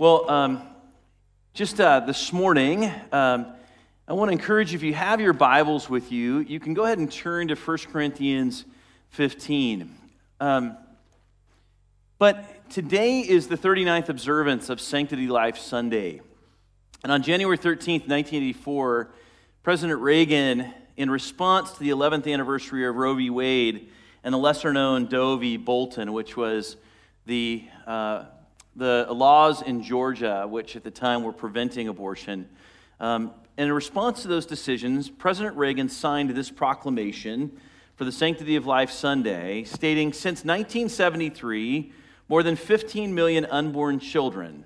Well, um, just uh, this morning, um, I want to encourage you, if you have your Bibles with you, you can go ahead and turn to 1 Corinthians 15. Um, but today is the 39th observance of Sanctity Life Sunday. And on January 13th, 1984, President Reagan, in response to the 11th anniversary of Roe v. Wade and the lesser known Doe v. Bolton, which was the uh, the laws in Georgia, which at the time were preventing abortion. Um, in response to those decisions, President Reagan signed this proclamation for the Sanctity of Life Sunday, stating since 1973, more than 15 million unborn children,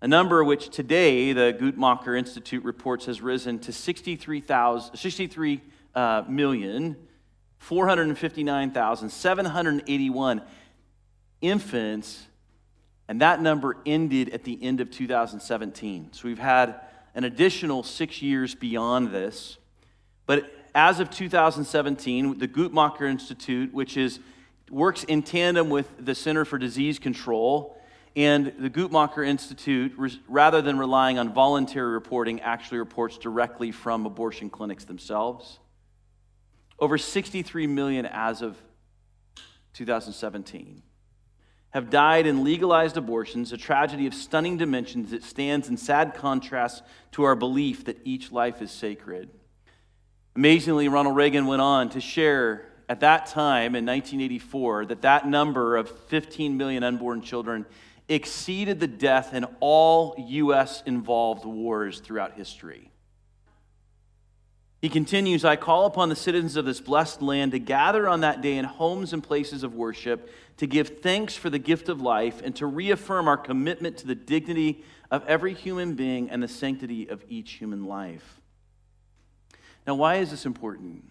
a number which today the Guttmacher Institute reports has risen to 63, 63 uh, million, 459,781 infants and that number ended at the end of 2017. So we've had an additional six years beyond this. But as of 2017, the Guttmacher Institute, which is, works in tandem with the Center for Disease Control, and the Guttmacher Institute, rather than relying on voluntary reporting, actually reports directly from abortion clinics themselves. Over 63 million as of 2017 have died in legalized abortions, a tragedy of stunning dimensions that stands in sad contrast to our belief that each life is sacred. Amazingly, Ronald Reagan went on to share at that time in 1984 that that number of 15 million unborn children exceeded the death in all U.S. involved wars throughout history. He continues, I call upon the citizens of this blessed land to gather on that day in homes and places of worship, to give thanks for the gift of life, and to reaffirm our commitment to the dignity of every human being and the sanctity of each human life. Now, why is this important?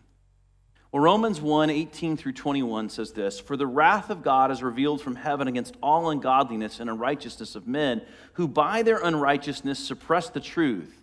Well, Romans 1 18 through 21 says this For the wrath of God is revealed from heaven against all ungodliness and unrighteousness of men, who by their unrighteousness suppress the truth.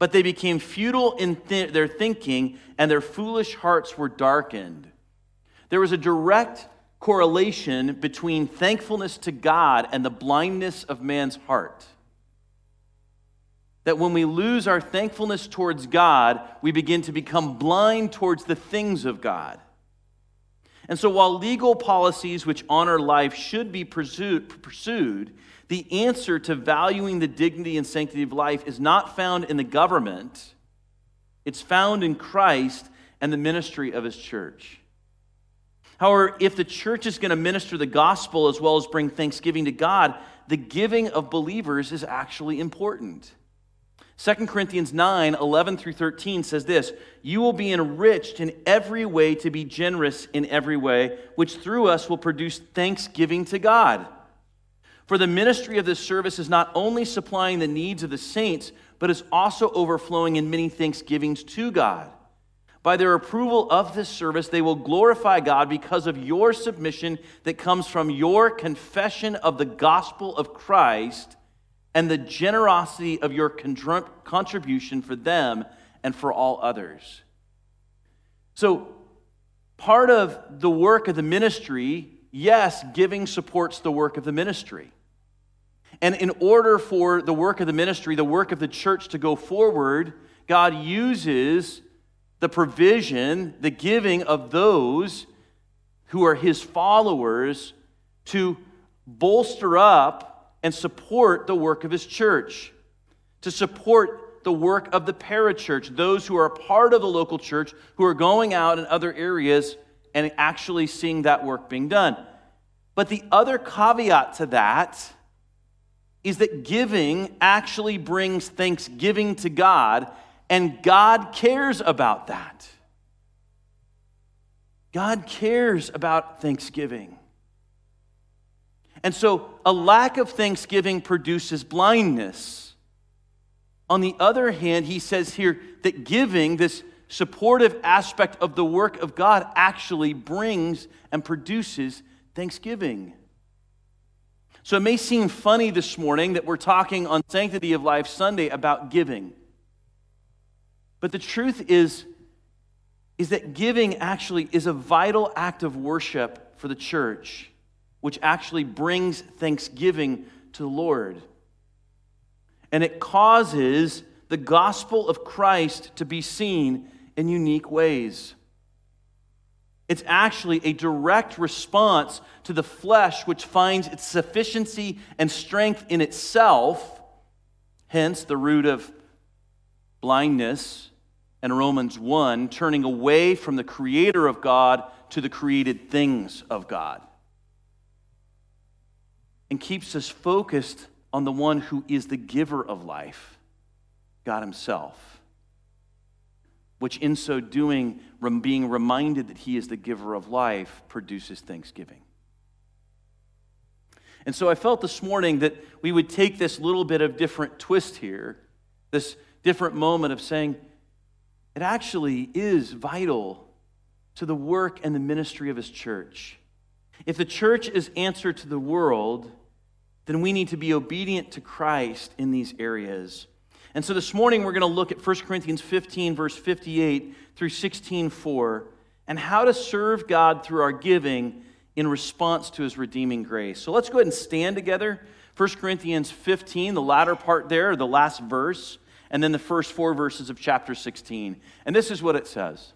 but they became futile in th- their thinking, and their foolish hearts were darkened. There was a direct correlation between thankfulness to God and the blindness of man's heart. That when we lose our thankfulness towards God, we begin to become blind towards the things of God. And so, while legal policies which honor life should be pursued, pursued the answer to valuing the dignity and sanctity of life is not found in the government, it's found in Christ and the ministry of his church. However, if the church is going to minister the gospel as well as bring thanksgiving to God, the giving of believers is actually important. 2 Corinthians 9 11 through 13 says this You will be enriched in every way to be generous in every way, which through us will produce thanksgiving to God. For the ministry of this service is not only supplying the needs of the saints, but is also overflowing in many thanksgivings to God. By their approval of this service, they will glorify God because of your submission that comes from your confession of the gospel of Christ and the generosity of your contribution for them and for all others. So, part of the work of the ministry, yes, giving supports the work of the ministry. And in order for the work of the ministry, the work of the church to go forward, God uses the provision, the giving of those who are his followers to bolster up and support the work of his church, to support the work of the parachurch, those who are a part of the local church who are going out in other areas and actually seeing that work being done. But the other caveat to that is that giving actually brings thanksgiving to God, and God cares about that. God cares about thanksgiving. And so, a lack of thanksgiving produces blindness. On the other hand, he says here that giving, this supportive aspect of the work of God, actually brings and produces thanksgiving. So it may seem funny this morning that we're talking on Sanctity of Life Sunday about giving. But the truth is, is that giving actually is a vital act of worship for the church, which actually brings thanksgiving to the Lord. And it causes the gospel of Christ to be seen in unique ways. It's actually a direct response to the flesh, which finds its sufficiency and strength in itself, hence the root of blindness and Romans 1, turning away from the creator of God to the created things of God. And keeps us focused on the one who is the giver of life, God Himself which in so doing, being reminded that He is the giver of life, produces thanksgiving. And so I felt this morning that we would take this little bit of different twist here, this different moment of saying, it actually is vital to the work and the ministry of His church. If the church is answer to the world, then we need to be obedient to Christ in these areas. And so this morning we're going to look at 1 Corinthians 15, verse 58 through 16, 4, and how to serve God through our giving in response to his redeeming grace. So let's go ahead and stand together. 1 Corinthians 15, the latter part there, the last verse, and then the first four verses of chapter 16. And this is what it says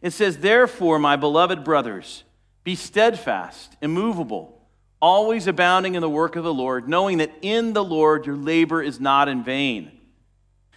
It says, Therefore, my beloved brothers, be steadfast, immovable, always abounding in the work of the Lord, knowing that in the Lord your labor is not in vain.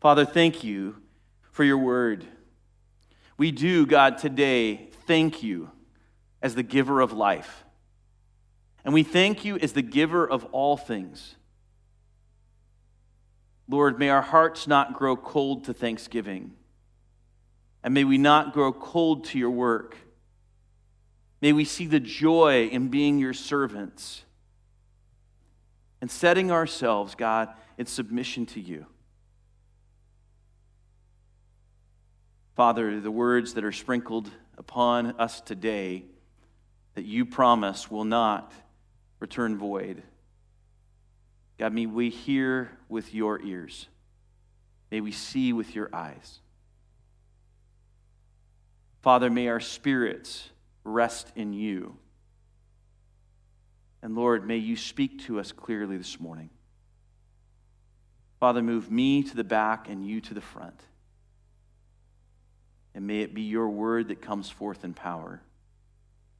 Father, thank you for your word. We do, God, today thank you as the giver of life. And we thank you as the giver of all things. Lord, may our hearts not grow cold to thanksgiving. And may we not grow cold to your work. May we see the joy in being your servants and setting ourselves, God, in submission to you. Father, the words that are sprinkled upon us today that you promise will not return void. God, may we hear with your ears. May we see with your eyes. Father, may our spirits rest in you. And Lord, may you speak to us clearly this morning. Father, move me to the back and you to the front. And may it be your word that comes forth in power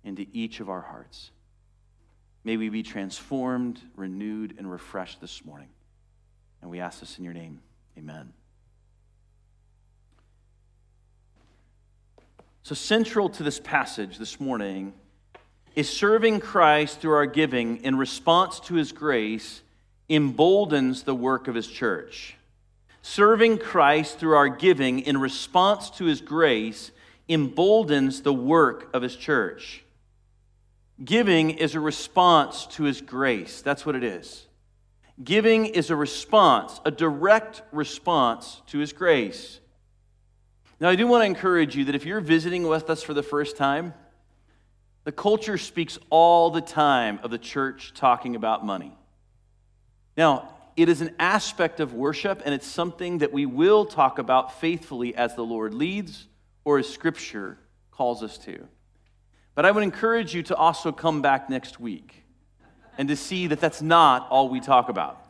into each of our hearts. May we be transformed, renewed, and refreshed this morning. And we ask this in your name. Amen. So, central to this passage this morning is serving Christ through our giving in response to his grace emboldens the work of his church. Serving Christ through our giving in response to his grace emboldens the work of his church. Giving is a response to his grace. That's what it is. Giving is a response, a direct response to his grace. Now, I do want to encourage you that if you're visiting with us for the first time, the culture speaks all the time of the church talking about money. Now, it is an aspect of worship, and it's something that we will talk about faithfully as the Lord leads or as Scripture calls us to. But I would encourage you to also come back next week and to see that that's not all we talk about.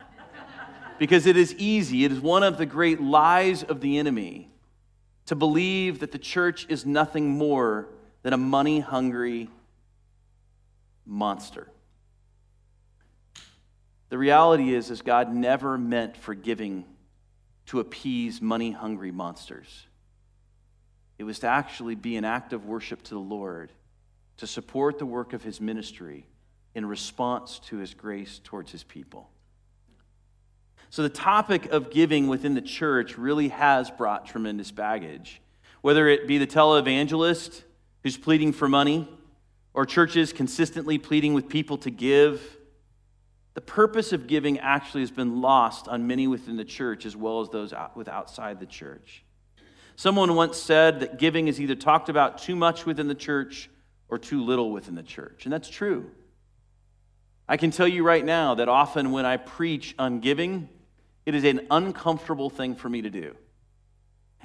Because it is easy, it is one of the great lies of the enemy to believe that the church is nothing more than a money hungry monster. The reality is, is God never meant for giving to appease money hungry monsters. It was to actually be an act of worship to the Lord, to support the work of his ministry in response to his grace towards his people. So, the topic of giving within the church really has brought tremendous baggage. Whether it be the televangelist who's pleading for money, or churches consistently pleading with people to give, the purpose of giving actually has been lost on many within the church as well as those with outside the church. Someone once said that giving is either talked about too much within the church or too little within the church, and that's true. I can tell you right now that often when I preach on giving, it is an uncomfortable thing for me to do.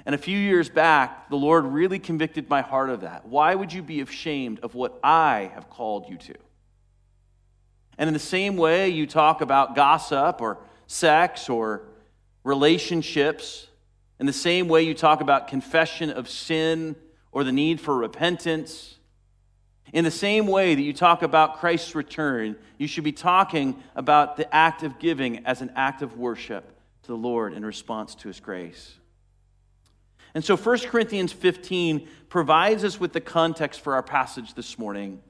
And a few years back, the Lord really convicted my heart of that. Why would you be ashamed of what I have called you to? And in the same way, you talk about gossip or sex or relationships, in the same way, you talk about confession of sin or the need for repentance. In the same way that you talk about Christ's return, you should be talking about the act of giving as an act of worship to the Lord in response to his grace. And so 1 Corinthians 15 provides us with the context for our passage this morning.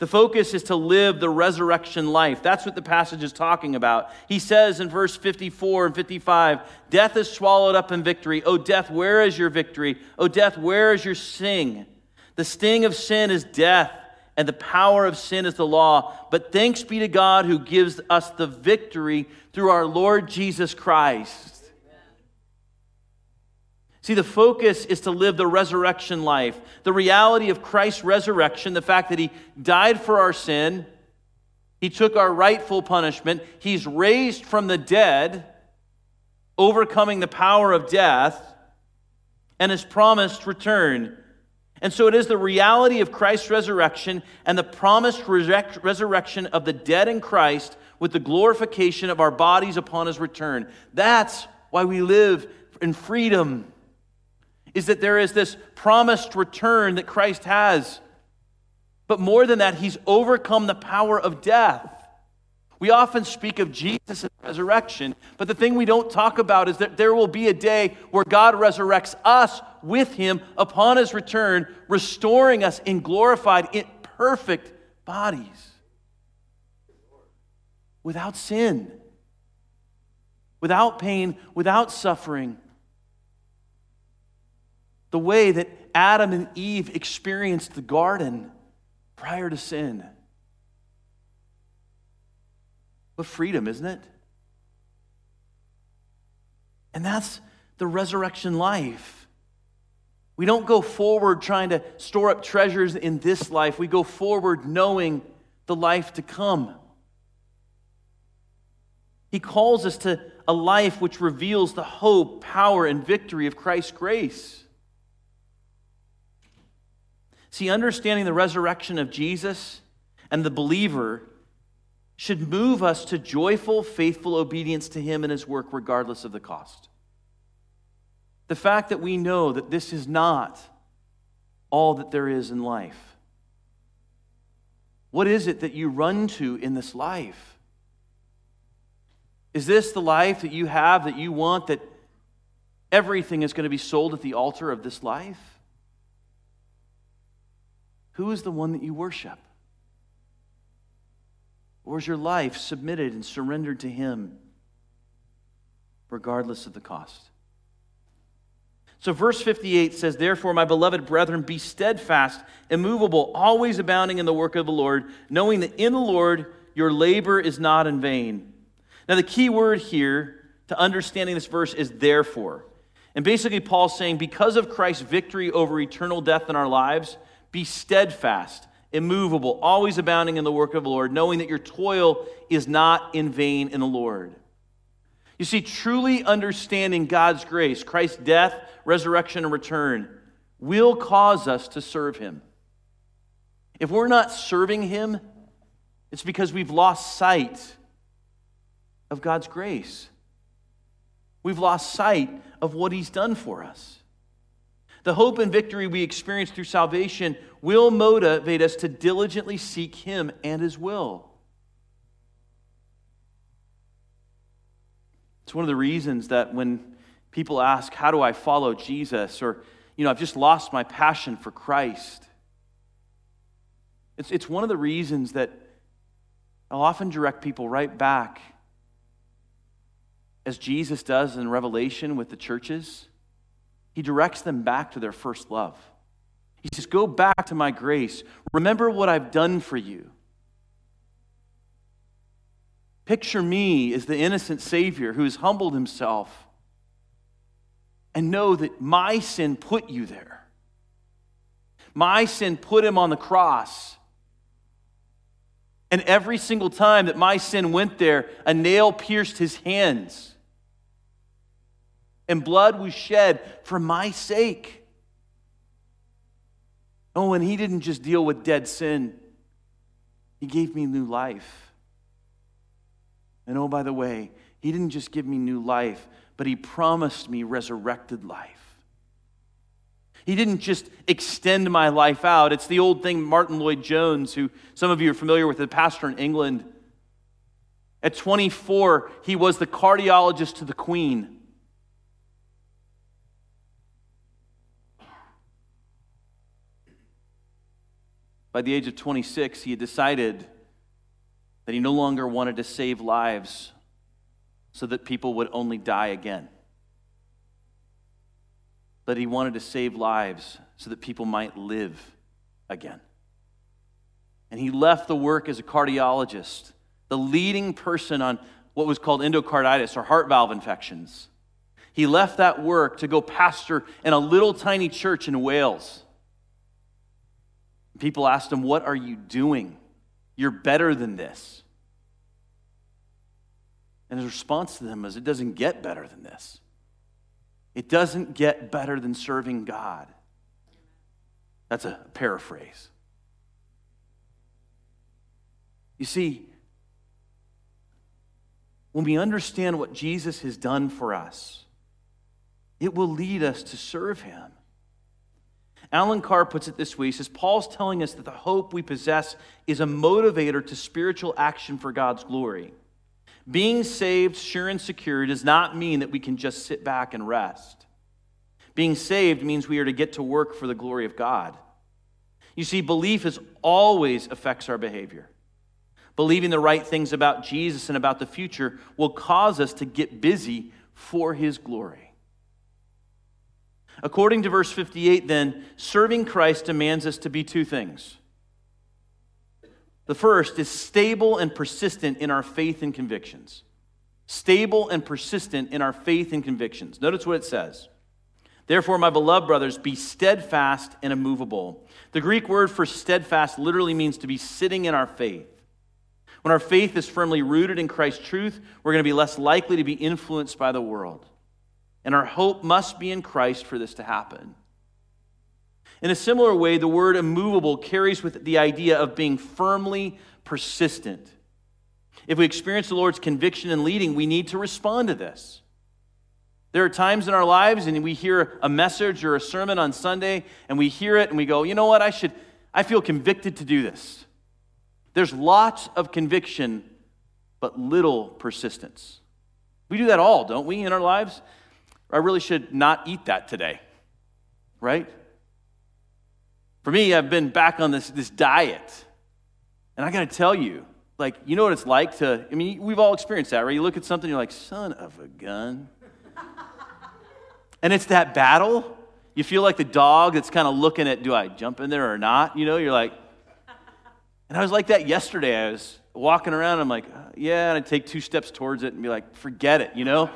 The focus is to live the resurrection life. That's what the passage is talking about. He says in verse 54 and 55 Death is swallowed up in victory. O death, where is your victory? O death, where is your sting? The sting of sin is death, and the power of sin is the law. But thanks be to God who gives us the victory through our Lord Jesus Christ. See, the focus is to live the resurrection life. The reality of Christ's resurrection, the fact that he died for our sin, he took our rightful punishment, he's raised from the dead, overcoming the power of death, and his promised return. And so it is the reality of Christ's resurrection and the promised resurrection of the dead in Christ with the glorification of our bodies upon his return. That's why we live in freedom is that there is this promised return that Christ has. But more than that, he's overcome the power of death. We often speak of Jesus' resurrection, but the thing we don't talk about is that there will be a day where God resurrects us with him upon his return, restoring us in glorified, in perfect bodies without sin, without pain, without suffering the way that Adam and Eve experienced the garden prior to sin. What freedom, isn't it? And that's the resurrection life. We don't go forward trying to store up treasures in this life. We go forward knowing the life to come. He calls us to a life which reveals the hope, power, and victory of Christ's grace. See, understanding the resurrection of Jesus and the believer should move us to joyful, faithful obedience to Him and His work, regardless of the cost. The fact that we know that this is not all that there is in life. What is it that you run to in this life? Is this the life that you have that you want that everything is going to be sold at the altar of this life? Who is the one that you worship? Or is your life submitted and surrendered to Him, regardless of the cost? So, verse 58 says, Therefore, my beloved brethren, be steadfast, immovable, always abounding in the work of the Lord, knowing that in the Lord your labor is not in vain. Now, the key word here to understanding this verse is therefore. And basically, Paul's saying, because of Christ's victory over eternal death in our lives, be steadfast, immovable, always abounding in the work of the Lord, knowing that your toil is not in vain in the Lord. You see, truly understanding God's grace, Christ's death, resurrection, and return, will cause us to serve Him. If we're not serving Him, it's because we've lost sight of God's grace. We've lost sight of what He's done for us. The hope and victory we experience through salvation will motivate us to diligently seek Him and His will. It's one of the reasons that when people ask, How do I follow Jesus? or, you know, I've just lost my passion for Christ. It's, it's one of the reasons that I'll often direct people right back, as Jesus does in Revelation with the churches. He directs them back to their first love. He says, Go back to my grace. Remember what I've done for you. Picture me as the innocent Savior who has humbled himself. And know that my sin put you there. My sin put him on the cross. And every single time that my sin went there, a nail pierced his hands. And blood was shed for my sake. Oh, and he didn't just deal with dead sin, he gave me new life. And oh, by the way, he didn't just give me new life, but he promised me resurrected life. He didn't just extend my life out. It's the old thing, Martyn Lloyd-Jones, who some of you are familiar with, the pastor in England. At 24, he was the cardiologist to the Queen. By the age of 26, he had decided that he no longer wanted to save lives so that people would only die again. But he wanted to save lives so that people might live again. And he left the work as a cardiologist, the leading person on what was called endocarditis or heart valve infections. He left that work to go pastor in a little tiny church in Wales. People asked him, What are you doing? You're better than this. And his response to them is, It doesn't get better than this. It doesn't get better than serving God. That's a paraphrase. You see, when we understand what Jesus has done for us, it will lead us to serve him. Alan Carr puts it this way He says, Paul's telling us that the hope we possess is a motivator to spiritual action for God's glory. Being saved, sure and secure, does not mean that we can just sit back and rest. Being saved means we are to get to work for the glory of God. You see, belief is always affects our behavior. Believing the right things about Jesus and about the future will cause us to get busy for his glory. According to verse 58, then, serving Christ demands us to be two things. The first is stable and persistent in our faith and convictions. Stable and persistent in our faith and convictions. Notice what it says. Therefore, my beloved brothers, be steadfast and immovable. The Greek word for steadfast literally means to be sitting in our faith. When our faith is firmly rooted in Christ's truth, we're going to be less likely to be influenced by the world. And our hope must be in Christ for this to happen. In a similar way, the word immovable carries with it the idea of being firmly persistent. If we experience the Lord's conviction and leading, we need to respond to this. There are times in our lives and we hear a message or a sermon on Sunday and we hear it and we go, you know what, I should, I feel convicted to do this. There's lots of conviction, but little persistence. We do that all, don't we, in our lives? I really should not eat that today, right? For me, I've been back on this, this diet. And I got to tell you, like, you know what it's like to, I mean, we've all experienced that, right? You look at something, you're like, son of a gun. and it's that battle. You feel like the dog that's kind of looking at, do I jump in there or not? You know, you're like, and I was like that yesterday. I was walking around, I'm like, yeah, and I take two steps towards it and be like, forget it, you know?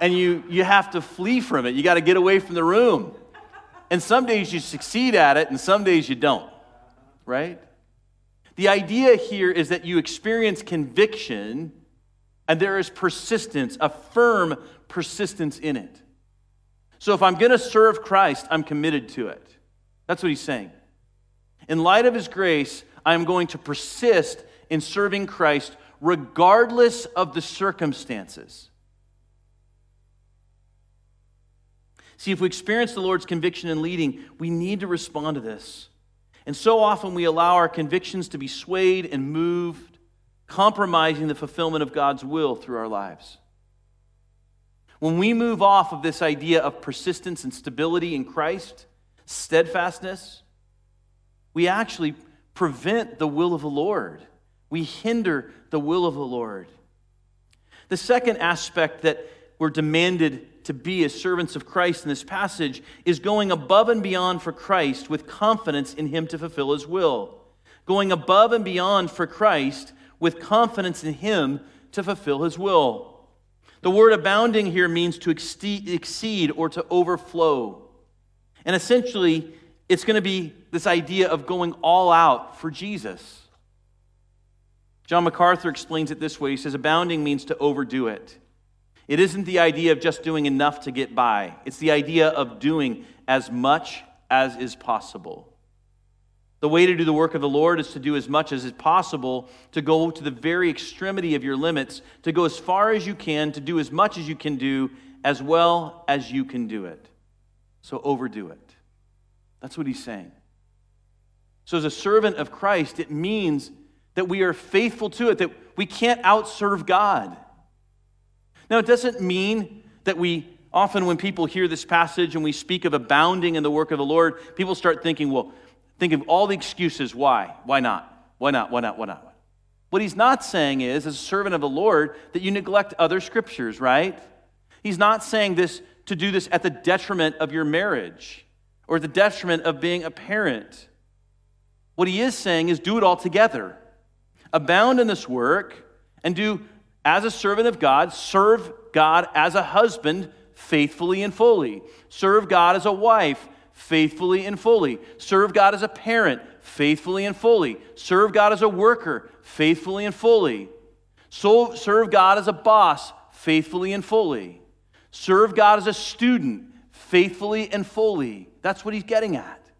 And you, you have to flee from it. You got to get away from the room. And some days you succeed at it, and some days you don't, right? The idea here is that you experience conviction and there is persistence, a firm persistence in it. So if I'm going to serve Christ, I'm committed to it. That's what he's saying. In light of his grace, I am going to persist in serving Christ regardless of the circumstances. See, if we experience the Lord's conviction and leading, we need to respond to this. And so often we allow our convictions to be swayed and moved, compromising the fulfillment of God's will through our lives. When we move off of this idea of persistence and stability in Christ, steadfastness, we actually prevent the will of the Lord. We hinder the will of the Lord. The second aspect that we're demanded to be as servants of Christ in this passage is going above and beyond for Christ with confidence in Him to fulfill His will. Going above and beyond for Christ with confidence in Him to fulfill His will. The word abounding here means to exceed or to overflow. And essentially, it's going to be this idea of going all out for Jesus. John MacArthur explains it this way He says, Abounding means to overdo it. It isn't the idea of just doing enough to get by, it's the idea of doing as much as is possible. The way to do the work of the Lord is to do as much as is possible, to go to the very extremity of your limits, to go as far as you can, to do as much as you can do, as well as you can do it. So overdo it. That's what he's saying. So, as a servant of Christ, it means that we are faithful to it, that we can't outserve God. Now, it doesn't mean that we often, when people hear this passage and we speak of abounding in the work of the Lord, people start thinking, well, think of all the excuses why. Why not? Why not? Why not? Why not? What he's not saying is, as a servant of the Lord, that you neglect other scriptures, right? He's not saying this to do this at the detriment of your marriage or the detriment of being a parent. What he is saying is do it all together. Abound in this work and do, as a servant of God, serve God as a husband faithfully and fully. Serve God as a wife faithfully and fully. Serve God as a parent, faithfully and fully. Serve God as a worker, faithfully and fully. So, serve God as a boss, faithfully and fully. Serve God as a student, faithfully and fully. That's what he's getting at.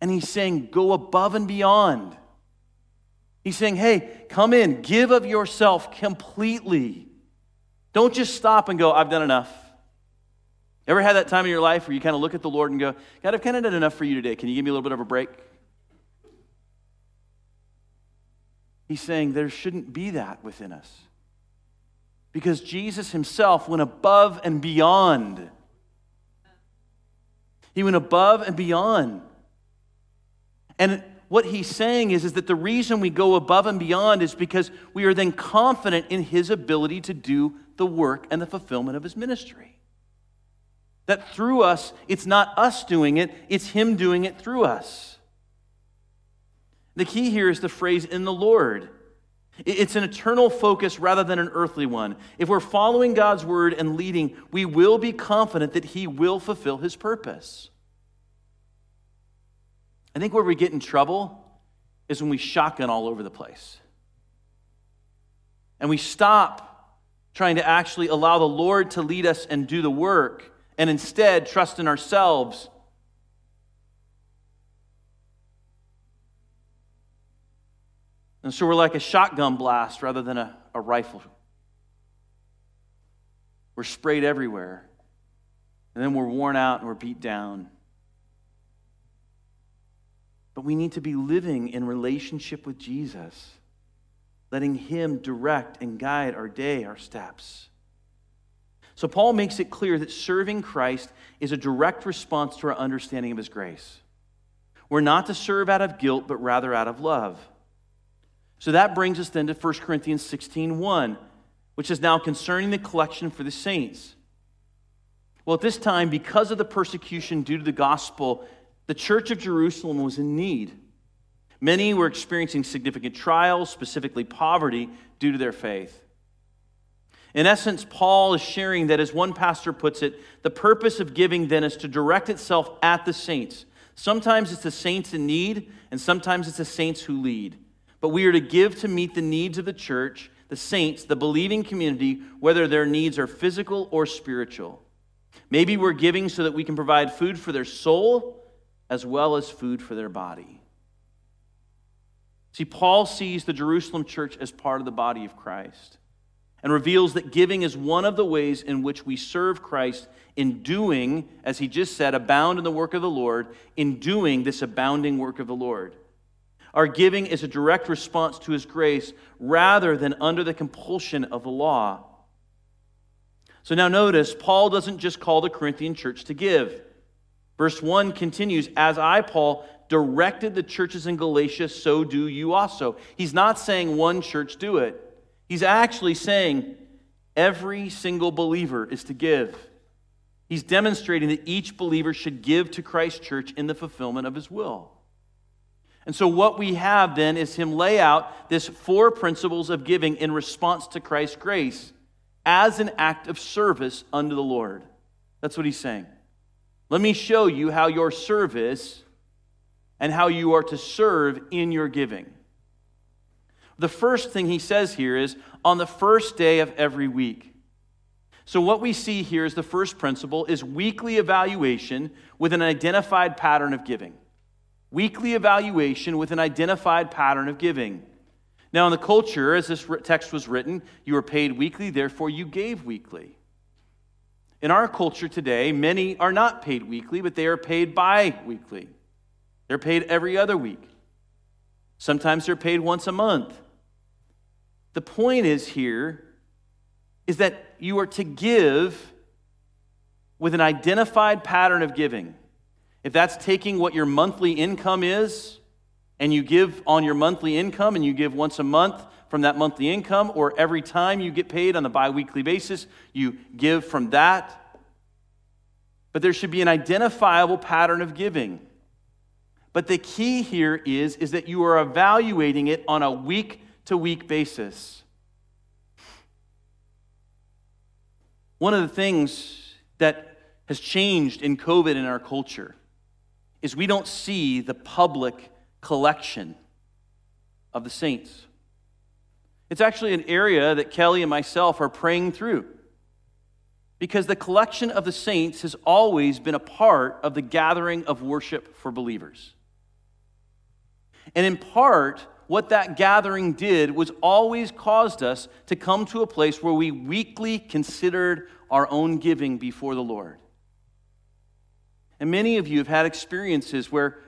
And he's saying, go above and beyond. He's saying, hey, come in, give of yourself completely. Don't just stop and go, I've done enough. Ever had that time in your life where you kind of look at the Lord and go, God, I've kind of done enough for you today. Can you give me a little bit of a break? He's saying there shouldn't be that within us. Because Jesus himself went above and beyond. He went above and beyond. And what he's saying is, is that the reason we go above and beyond is because we are then confident in his ability to do the work and the fulfillment of his ministry. That through us, it's not us doing it, it's Him doing it through us. The key here is the phrase in the Lord. It's an eternal focus rather than an earthly one. If we're following God's word and leading, we will be confident that He will fulfill His purpose. I think where we get in trouble is when we shotgun all over the place. And we stop trying to actually allow the Lord to lead us and do the work and instead trust in ourselves. And so we're like a shotgun blast rather than a, a rifle. We're sprayed everywhere. And then we're worn out and we're beat down. But we need to be living in relationship with Jesus, letting Him direct and guide our day, our steps. So Paul makes it clear that serving Christ is a direct response to our understanding of his grace. We're not to serve out of guilt, but rather out of love. So that brings us then to 1 Corinthians 16 1, which is now concerning the collection for the saints. Well, at this time, because of the persecution due to the gospel, the church of Jerusalem was in need. Many were experiencing significant trials, specifically poverty, due to their faith. In essence, Paul is sharing that, as one pastor puts it, the purpose of giving then is to direct itself at the saints. Sometimes it's the saints in need, and sometimes it's the saints who lead. But we are to give to meet the needs of the church, the saints, the believing community, whether their needs are physical or spiritual. Maybe we're giving so that we can provide food for their soul as well as food for their body. See, Paul sees the Jerusalem church as part of the body of Christ and reveals that giving is one of the ways in which we serve Christ in doing, as he just said, abound in the work of the Lord, in doing this abounding work of the Lord. Our giving is a direct response to his grace rather than under the compulsion of the law. So now notice, Paul doesn't just call the Corinthian church to give. Verse 1 continues As I, Paul, directed the churches in Galatia, so do you also. He's not saying one church do it, he's actually saying every single believer is to give. He's demonstrating that each believer should give to Christ's church in the fulfillment of his will. And so, what we have then is him lay out this four principles of giving in response to Christ's grace as an act of service unto the Lord. That's what he's saying. Let me show you how your service and how you are to serve in your giving. The first thing he says here is on the first day of every week. So, what we see here is the first principle is weekly evaluation with an identified pattern of giving. Weekly evaluation with an identified pattern of giving. Now, in the culture, as this text was written, you were paid weekly, therefore you gave weekly. In our culture today, many are not paid weekly, but they are paid bi weekly. They're paid every other week. Sometimes they're paid once a month. The point is here is that you are to give with an identified pattern of giving. If that's taking what your monthly income is and you give on your monthly income and you give once a month from that monthly income, or every time you get paid on a bi weekly basis, you give from that. But there should be an identifiable pattern of giving. But the key here is, is that you are evaluating it on a week to week basis. One of the things that has changed in COVID in our culture is we don't see the public collection of the saints. It's actually an area that Kelly and myself are praying through because the collection of the saints has always been a part of the gathering of worship for believers. And in part, what that gathering did was always caused us to come to a place where we weekly considered our own giving before the Lord. And many of you have had experiences where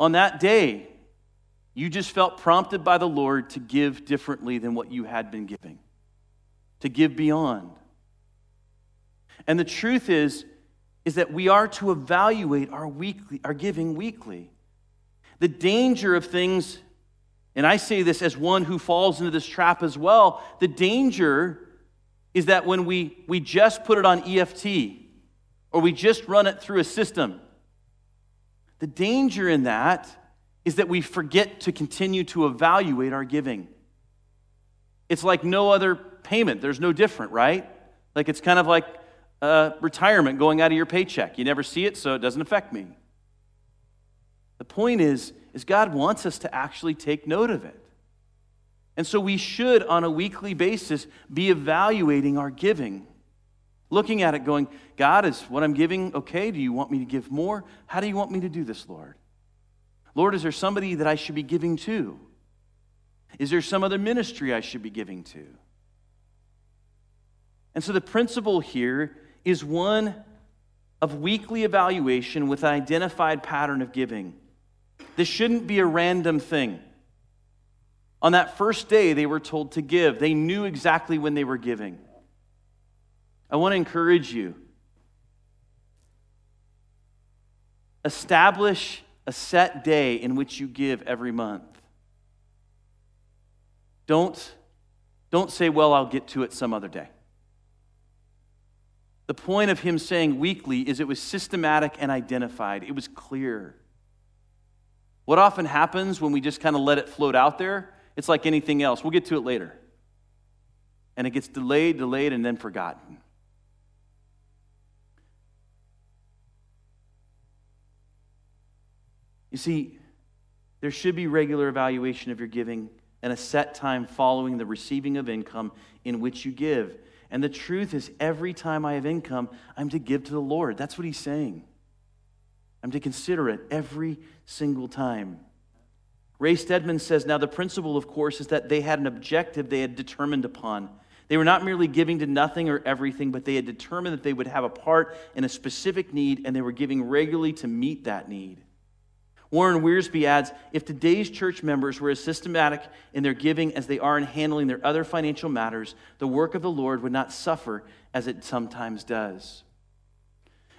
on that day, you just felt prompted by the Lord to give differently than what you had been giving, to give beyond. And the truth is, is that we are to evaluate our weekly, our giving weekly. The danger of things, and I say this as one who falls into this trap as well, the danger is that when we, we just put it on EFT or we just run it through a system, the danger in that is that we forget to continue to evaluate our giving. It's like no other payment, there's no different, right? Like it's kind of like uh, retirement going out of your paycheck. You never see it, so it doesn't affect me. The point is, is God wants us to actually take note of it. And so we should, on a weekly basis, be evaluating our giving. Looking at it, going, God, is what I'm giving okay? Do you want me to give more? How do you want me to do this, Lord? Lord, is there somebody that I should be giving to? Is there some other ministry I should be giving to? And so the principle here is one of weekly evaluation with an identified pattern of giving. This shouldn't be a random thing. On that first day, they were told to give, they knew exactly when they were giving. I want to encourage you establish a set day in which you give every month. Don't, don't say, well, I'll get to it some other day. The point of him saying weekly is it was systematic and identified, it was clear. What often happens when we just kind of let it float out there, it's like anything else. We'll get to it later. And it gets delayed, delayed, and then forgotten. You see, there should be regular evaluation of your giving and a set time following the receiving of income in which you give. And the truth is, every time I have income, I'm to give to the Lord. That's what he's saying. I'm to consider it every single time. Ray Stedman says now the principle, of course, is that they had an objective they had determined upon. They were not merely giving to nothing or everything, but they had determined that they would have a part in a specific need and they were giving regularly to meet that need. Warren Wiersbe adds If today's church members were as systematic in their giving as they are in handling their other financial matters, the work of the Lord would not suffer as it sometimes does.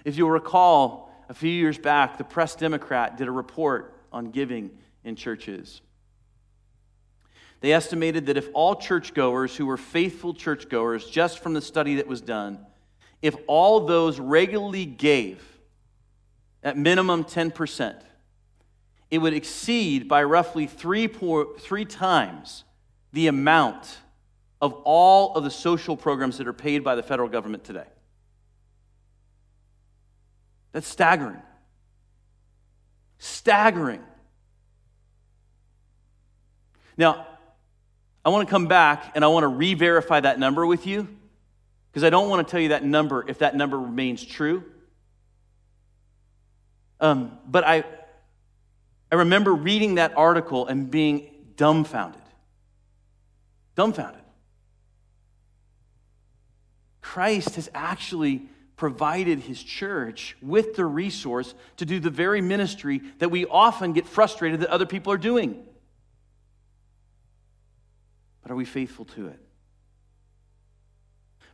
If you'll recall, a few years back, the Press Democrat did a report on giving in churches. They estimated that if all churchgoers who were faithful churchgoers, just from the study that was done, if all those regularly gave at minimum 10%, it would exceed by roughly three, three times the amount of all of the social programs that are paid by the federal government today. That's staggering. Staggering. Now, I want to come back and I want to re verify that number with you because I don't want to tell you that number if that number remains true. Um, but I, I remember reading that article and being dumbfounded. Dumbfounded. Christ has actually provided his church with the resource to do the very ministry that we often get frustrated that other people are doing. But are we faithful to it?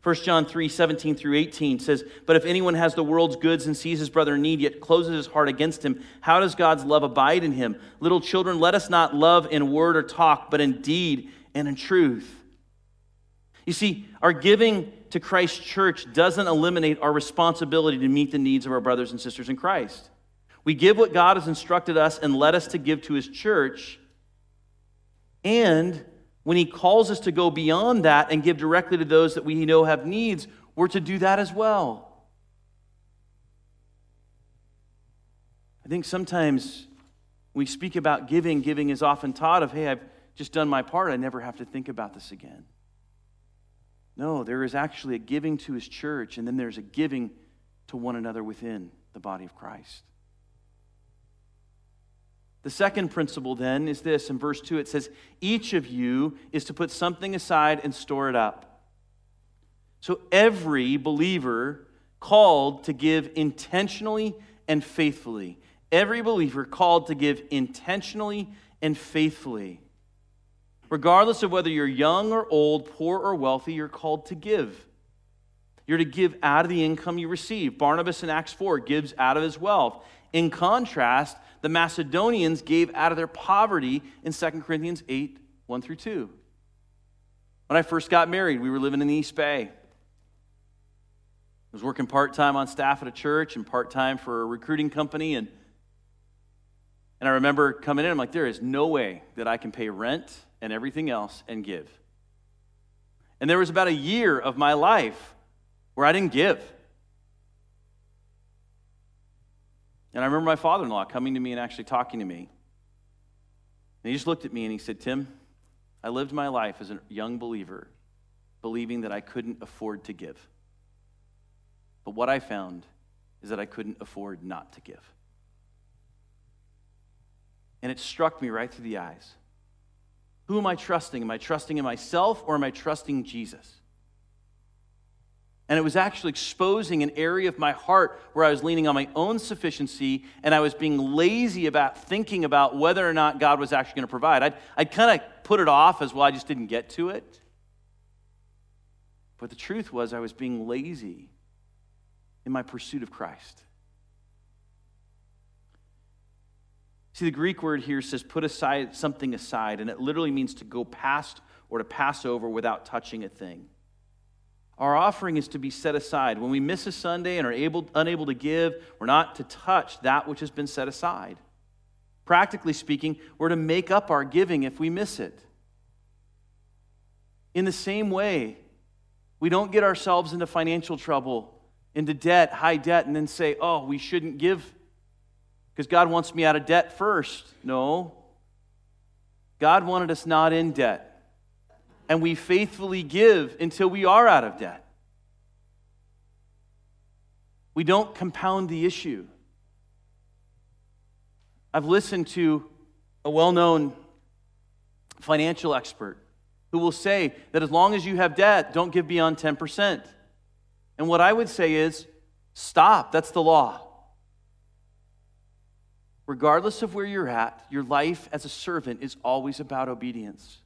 1 John 3 17 through 18 says, But if anyone has the world's goods and sees his brother in need, yet closes his heart against him, how does God's love abide in him? Little children, let us not love in word or talk, but in deed and in truth. You see, our giving to Christ's church doesn't eliminate our responsibility to meet the needs of our brothers and sisters in Christ. We give what God has instructed us and led us to give to his church. And when he calls us to go beyond that and give directly to those that we know have needs, we're to do that as well. I think sometimes we speak about giving, giving is often taught of, hey, I've just done my part, I never have to think about this again. No, there is actually a giving to his church, and then there's a giving to one another within the body of Christ. The second principle then is this in verse 2 it says, Each of you is to put something aside and store it up. So every believer called to give intentionally and faithfully. Every believer called to give intentionally and faithfully. Regardless of whether you're young or old, poor or wealthy, you're called to give. You're to give out of the income you receive. Barnabas in Acts 4 gives out of his wealth. In contrast, the Macedonians gave out of their poverty in 2 Corinthians 8 1 through 2. When I first got married, we were living in the East Bay. I was working part time on staff at a church and part time for a recruiting company. And, and I remember coming in, I'm like, there is no way that I can pay rent and everything else and give. And there was about a year of my life where I didn't give. And I remember my father in law coming to me and actually talking to me. And he just looked at me and he said, Tim, I lived my life as a young believer believing that I couldn't afford to give. But what I found is that I couldn't afford not to give. And it struck me right through the eyes. Who am I trusting? Am I trusting in myself or am I trusting Jesus? And it was actually exposing an area of my heart where I was leaning on my own sufficiency and I was being lazy about thinking about whether or not God was actually going to provide. I'd, I'd kind of put it off as well, I just didn't get to it. But the truth was, I was being lazy in my pursuit of Christ. See, the Greek word here says put aside something aside, and it literally means to go past or to pass over without touching a thing. Our offering is to be set aside. When we miss a Sunday and are able, unable to give, we're not to touch that which has been set aside. Practically speaking, we're to make up our giving if we miss it. In the same way, we don't get ourselves into financial trouble, into debt, high debt, and then say, oh, we shouldn't give because God wants me out of debt first. No. God wanted us not in debt and we faithfully give until we are out of debt. We don't compound the issue. I've listened to a well known financial expert who will say that as long as you have debt, don't give beyond 10%. And what I would say is stop. That's the law. regardless of where you're at, your life as a servant is always about obedience.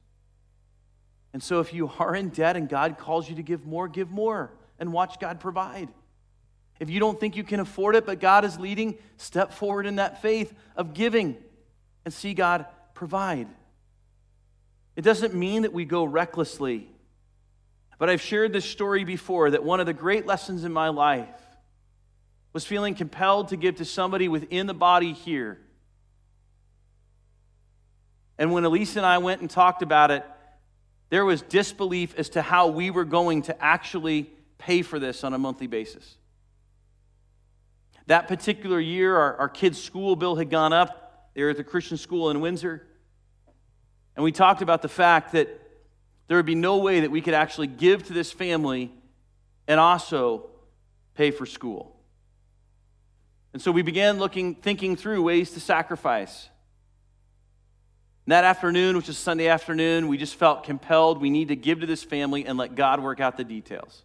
And so if you are in debt and God calls you to give more, give more and watch God provide. If you don't think you can afford it, but God is leading, step forward in that faith of giving and see God provide. It doesn't mean that we go recklessly. But I've shared this story before that one of the great lessons in my life was feeling compelled to give to somebody within the body here. And when Elise and I went and talked about it, there was disbelief as to how we were going to actually pay for this on a monthly basis. That particular year, our, our kids' school bill had gone up. They were at the Christian school in Windsor. And we talked about the fact that there would be no way that we could actually give to this family and also pay for school. And so we began looking, thinking through ways to sacrifice. And that afternoon, which is Sunday afternoon, we just felt compelled we need to give to this family and let God work out the details.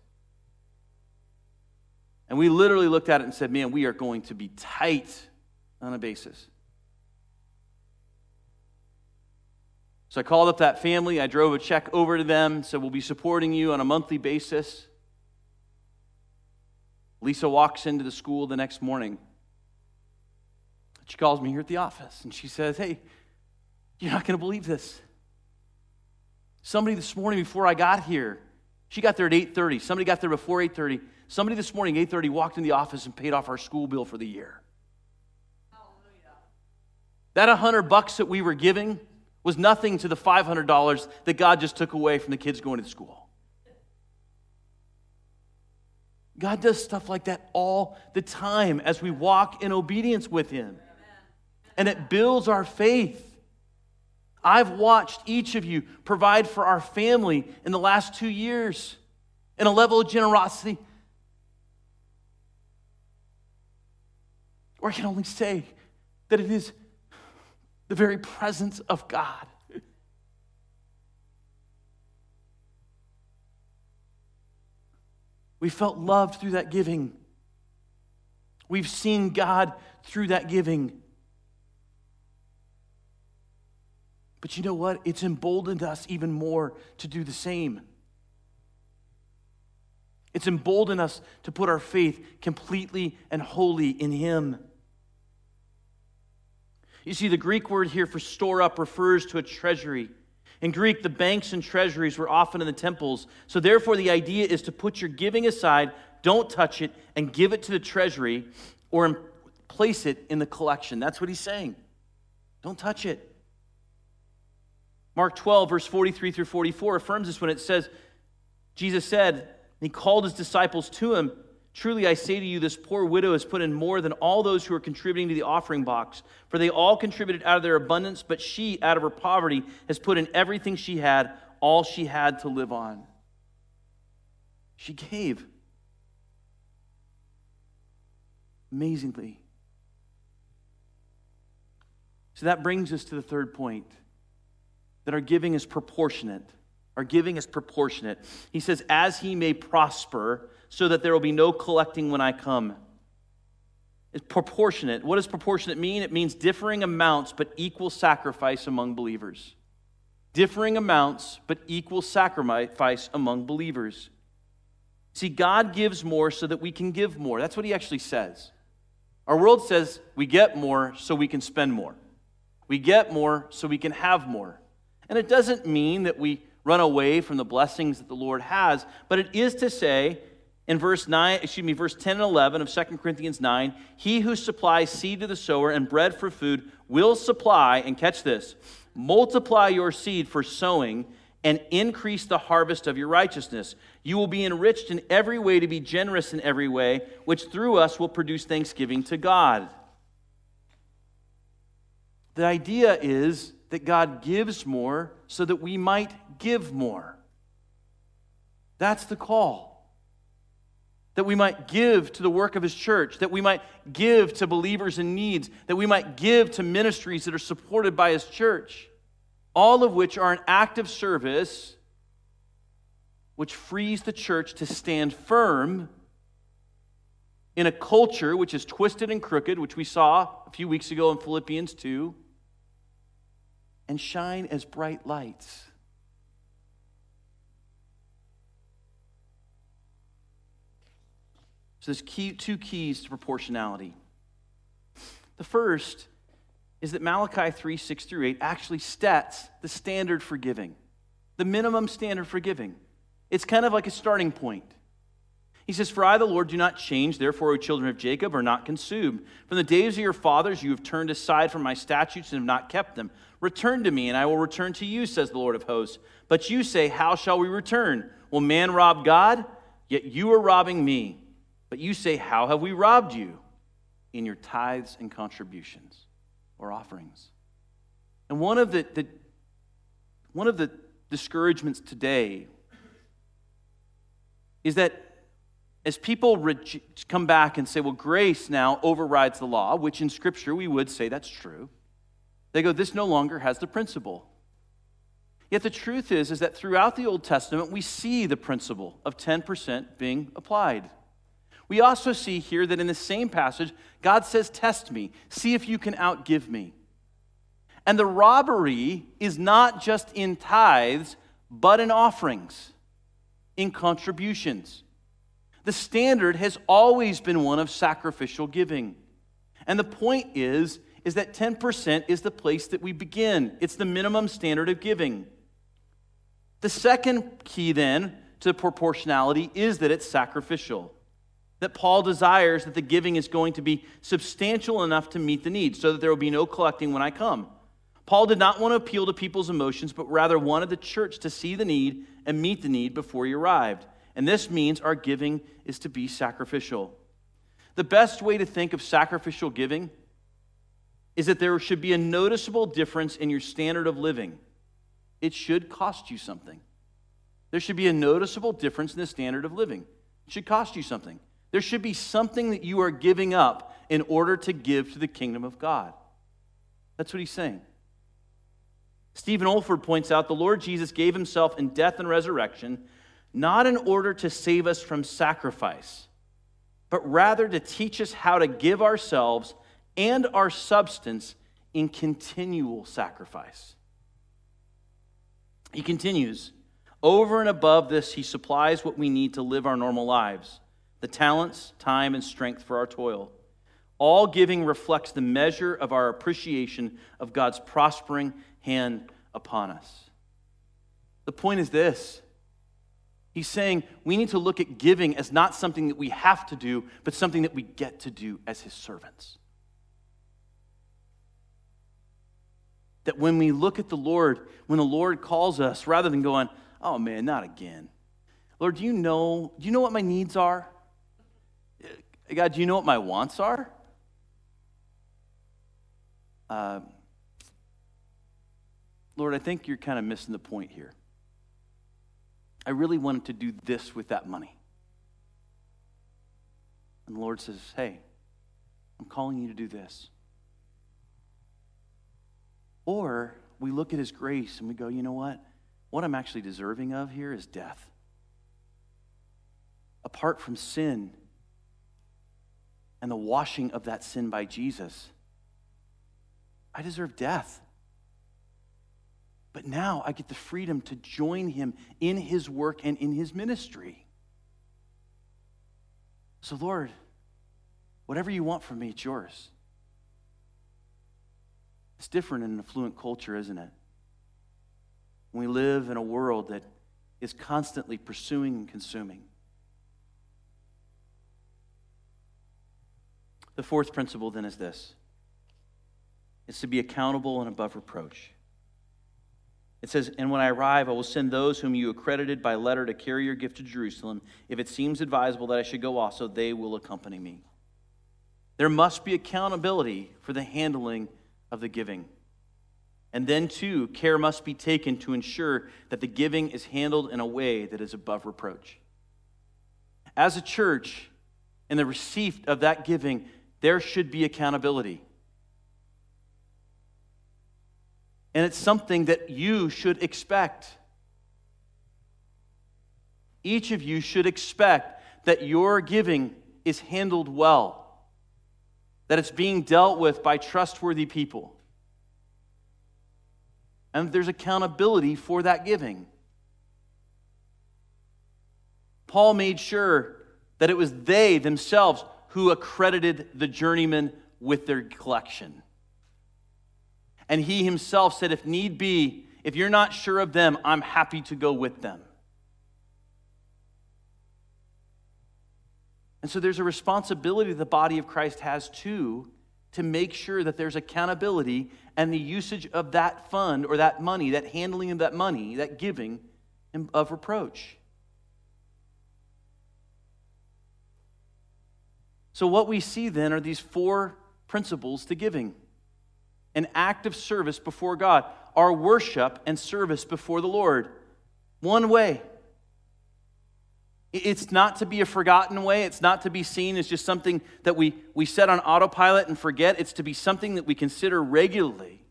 And we literally looked at it and said, man, we are going to be tight on a basis. So I called up that family. I drove a check over to them, said, We'll be supporting you on a monthly basis. Lisa walks into the school the next morning. She calls me here at the office and she says, Hey, you're not going to believe this. Somebody this morning before I got here, she got there at 8:30. Somebody got there before 8:30. Somebody this morning, 8:30, walked in the office and paid off our school bill for the year. Hallelujah. That 100 bucks that we were giving was nothing to the $500 that God just took away from the kids going to school. God does stuff like that all the time as we walk in obedience with Him. And it builds our faith. I've watched each of you provide for our family in the last two years in a level of generosity. Or I can only say that it is the very presence of God. We felt loved through that giving. We've seen God through that giving. But you know what? It's emboldened us even more to do the same. It's emboldened us to put our faith completely and wholly in Him. You see, the Greek word here for store up refers to a treasury. In Greek, the banks and treasuries were often in the temples. So, therefore, the idea is to put your giving aside, don't touch it, and give it to the treasury or place it in the collection. That's what he's saying. Don't touch it. Mark 12, verse 43 through 44 affirms this when it says, Jesus said, and He called his disciples to him Truly I say to you, this poor widow has put in more than all those who are contributing to the offering box. For they all contributed out of their abundance, but she, out of her poverty, has put in everything she had, all she had to live on. She gave. Amazingly. So that brings us to the third point that our giving is proportionate. Our giving is proportionate. He says, as he may prosper so that there will be no collecting when I come. It's proportionate. What does proportionate mean? It means differing amounts but equal sacrifice among believers. Differing amounts but equal sacrifice among believers. See, God gives more so that we can give more. That's what he actually says. Our world says we get more so we can spend more. We get more so we can have more. And it doesn't mean that we run away from the blessings that the Lord has, but it is to say in verse 9, excuse me, verse 10 and 11 of 2 Corinthians 9, he who supplies seed to the sower and bread for food will supply, and catch this, multiply your seed for sowing and increase the harvest of your righteousness. You will be enriched in every way to be generous in every way, which through us will produce thanksgiving to God. The idea is that God gives more so that we might give more. That's the call that we might give to the work of his church, that we might give to believers in needs, that we might give to ministries that are supported by his church, all of which are an act of service which frees the church to stand firm in a culture which is twisted and crooked, which we saw a few weeks ago in Philippians 2, and shine as bright lights. So there's key, two keys to proportionality. The first is that Malachi 3 6 through 8 actually sets the standard for giving, the minimum standard for giving. It's kind of like a starting point. He says, For I, the Lord, do not change. Therefore, O children of Jacob, are not consumed. From the days of your fathers, you have turned aside from my statutes and have not kept them. Return to me, and I will return to you, says the Lord of hosts. But you say, How shall we return? Will man rob God? Yet you are robbing me. But you say, How have we robbed you? In your tithes and contributions or offerings. And one of the, the one of the discouragements today is that as people come back and say, well, grace now overrides the law, which in Scripture we would say that's true, they go, this no longer has the principle. Yet the truth is, is that throughout the Old Testament, we see the principle of 10% being applied. We also see here that in the same passage, God says, Test me, see if you can outgive me. And the robbery is not just in tithes, but in offerings, in contributions. The standard has always been one of sacrificial giving. And the point is, is that 10% is the place that we begin. It's the minimum standard of giving. The second key then to proportionality is that it's sacrificial. That Paul desires that the giving is going to be substantial enough to meet the need so that there will be no collecting when I come. Paul did not want to appeal to people's emotions, but rather wanted the church to see the need and meet the need before he arrived. And this means our giving is to be sacrificial. The best way to think of sacrificial giving is that there should be a noticeable difference in your standard of living. It should cost you something. There should be a noticeable difference in the standard of living. It should cost you something. There should be something that you are giving up in order to give to the kingdom of God. That's what he's saying. Stephen Olford points out the Lord Jesus gave himself in death and resurrection not in order to save us from sacrifice, but rather to teach us how to give ourselves and our substance in continual sacrifice. He continues, over and above this, he supplies what we need to live our normal lives the talents, time, and strength for our toil. All giving reflects the measure of our appreciation of God's prospering hand upon us. The point is this He's saying we need to look at giving as not something that we have to do, but something that we get to do as his servants. That when we look at the Lord, when the Lord calls us, rather than going, oh man, not again. Lord, do you know, do you know what my needs are? God, do you know what my wants are? Uh, Lord, I think you're kind of missing the point here. I really wanted to do this with that money. And the Lord says, Hey, I'm calling you to do this. Or we look at His grace and we go, You know what? What I'm actually deserving of here is death. Apart from sin and the washing of that sin by Jesus, I deserve death. But now I get the freedom to join him in his work and in his ministry. So, Lord, whatever you want from me, it's yours. It's different in an affluent culture, isn't it? We live in a world that is constantly pursuing and consuming. The fourth principle then is this it's to be accountable and above reproach. It says, And when I arrive, I will send those whom you accredited by letter to carry your gift to Jerusalem. If it seems advisable that I should go also, they will accompany me. There must be accountability for the handling of the giving. And then, too, care must be taken to ensure that the giving is handled in a way that is above reproach. As a church, in the receipt of that giving, there should be accountability. And it's something that you should expect. Each of you should expect that your giving is handled well, that it's being dealt with by trustworthy people. And there's accountability for that giving. Paul made sure that it was they themselves who accredited the journeyman with their collection. And he himself said, if need be, if you're not sure of them, I'm happy to go with them. And so there's a responsibility the body of Christ has too to make sure that there's accountability and the usage of that fund or that money, that handling of that money, that giving of reproach. So, what we see then are these four principles to giving an act of service before God, our worship and service before the Lord. One way. It's not to be a forgotten way. It's not to be seen as just something that we, we set on autopilot and forget. It's to be something that we consider regularly.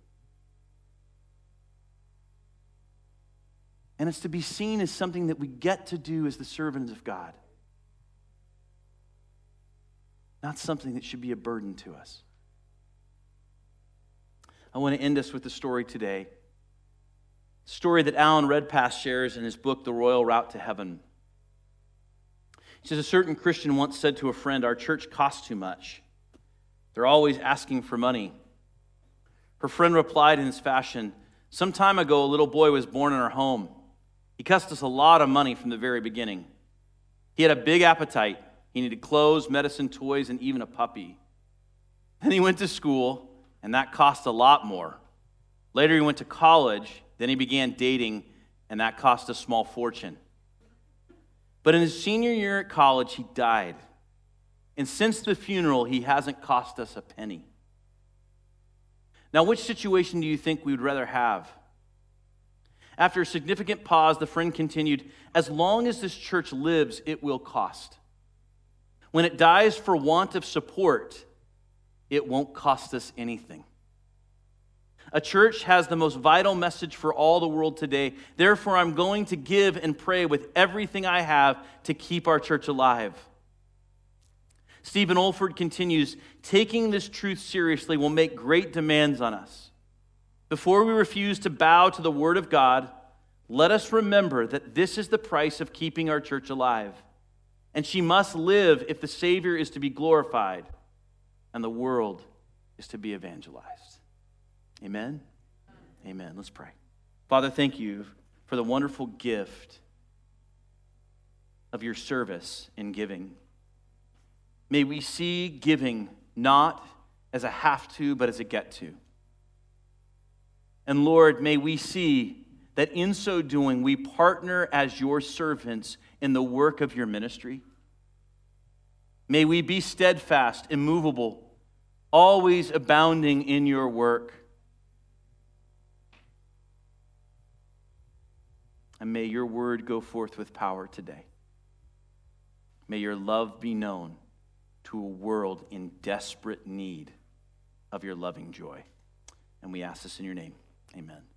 And it's to be seen as something that we get to do as the servants of God, not something that should be a burden to us. I want to end us with the story today. story that Alan Redpath shares in his book, The Royal Route to Heaven. Says, A certain Christian once said to a friend, Our church costs too much. They're always asking for money. Her friend replied in this fashion Some time ago, a little boy was born in our home. He cost us a lot of money from the very beginning. He had a big appetite. He needed clothes, medicine, toys, and even a puppy. Then he went to school, and that cost a lot more. Later, he went to college. Then he began dating, and that cost a small fortune. But in his senior year at college, he died. And since the funeral, he hasn't cost us a penny. Now, which situation do you think we would rather have? After a significant pause, the friend continued As long as this church lives, it will cost. When it dies for want of support, it won't cost us anything. A church has the most vital message for all the world today. Therefore, I'm going to give and pray with everything I have to keep our church alive. Stephen Olford continues taking this truth seriously will make great demands on us. Before we refuse to bow to the Word of God, let us remember that this is the price of keeping our church alive. And she must live if the Savior is to be glorified and the world is to be evangelized. Amen? Amen. Let's pray. Father, thank you for the wonderful gift of your service in giving. May we see giving not as a have to, but as a get to. And Lord, may we see that in so doing, we partner as your servants in the work of your ministry. May we be steadfast, immovable, always abounding in your work. And may your word go forth with power today. May your love be known to a world in desperate need of your loving joy. And we ask this in your name. Amen.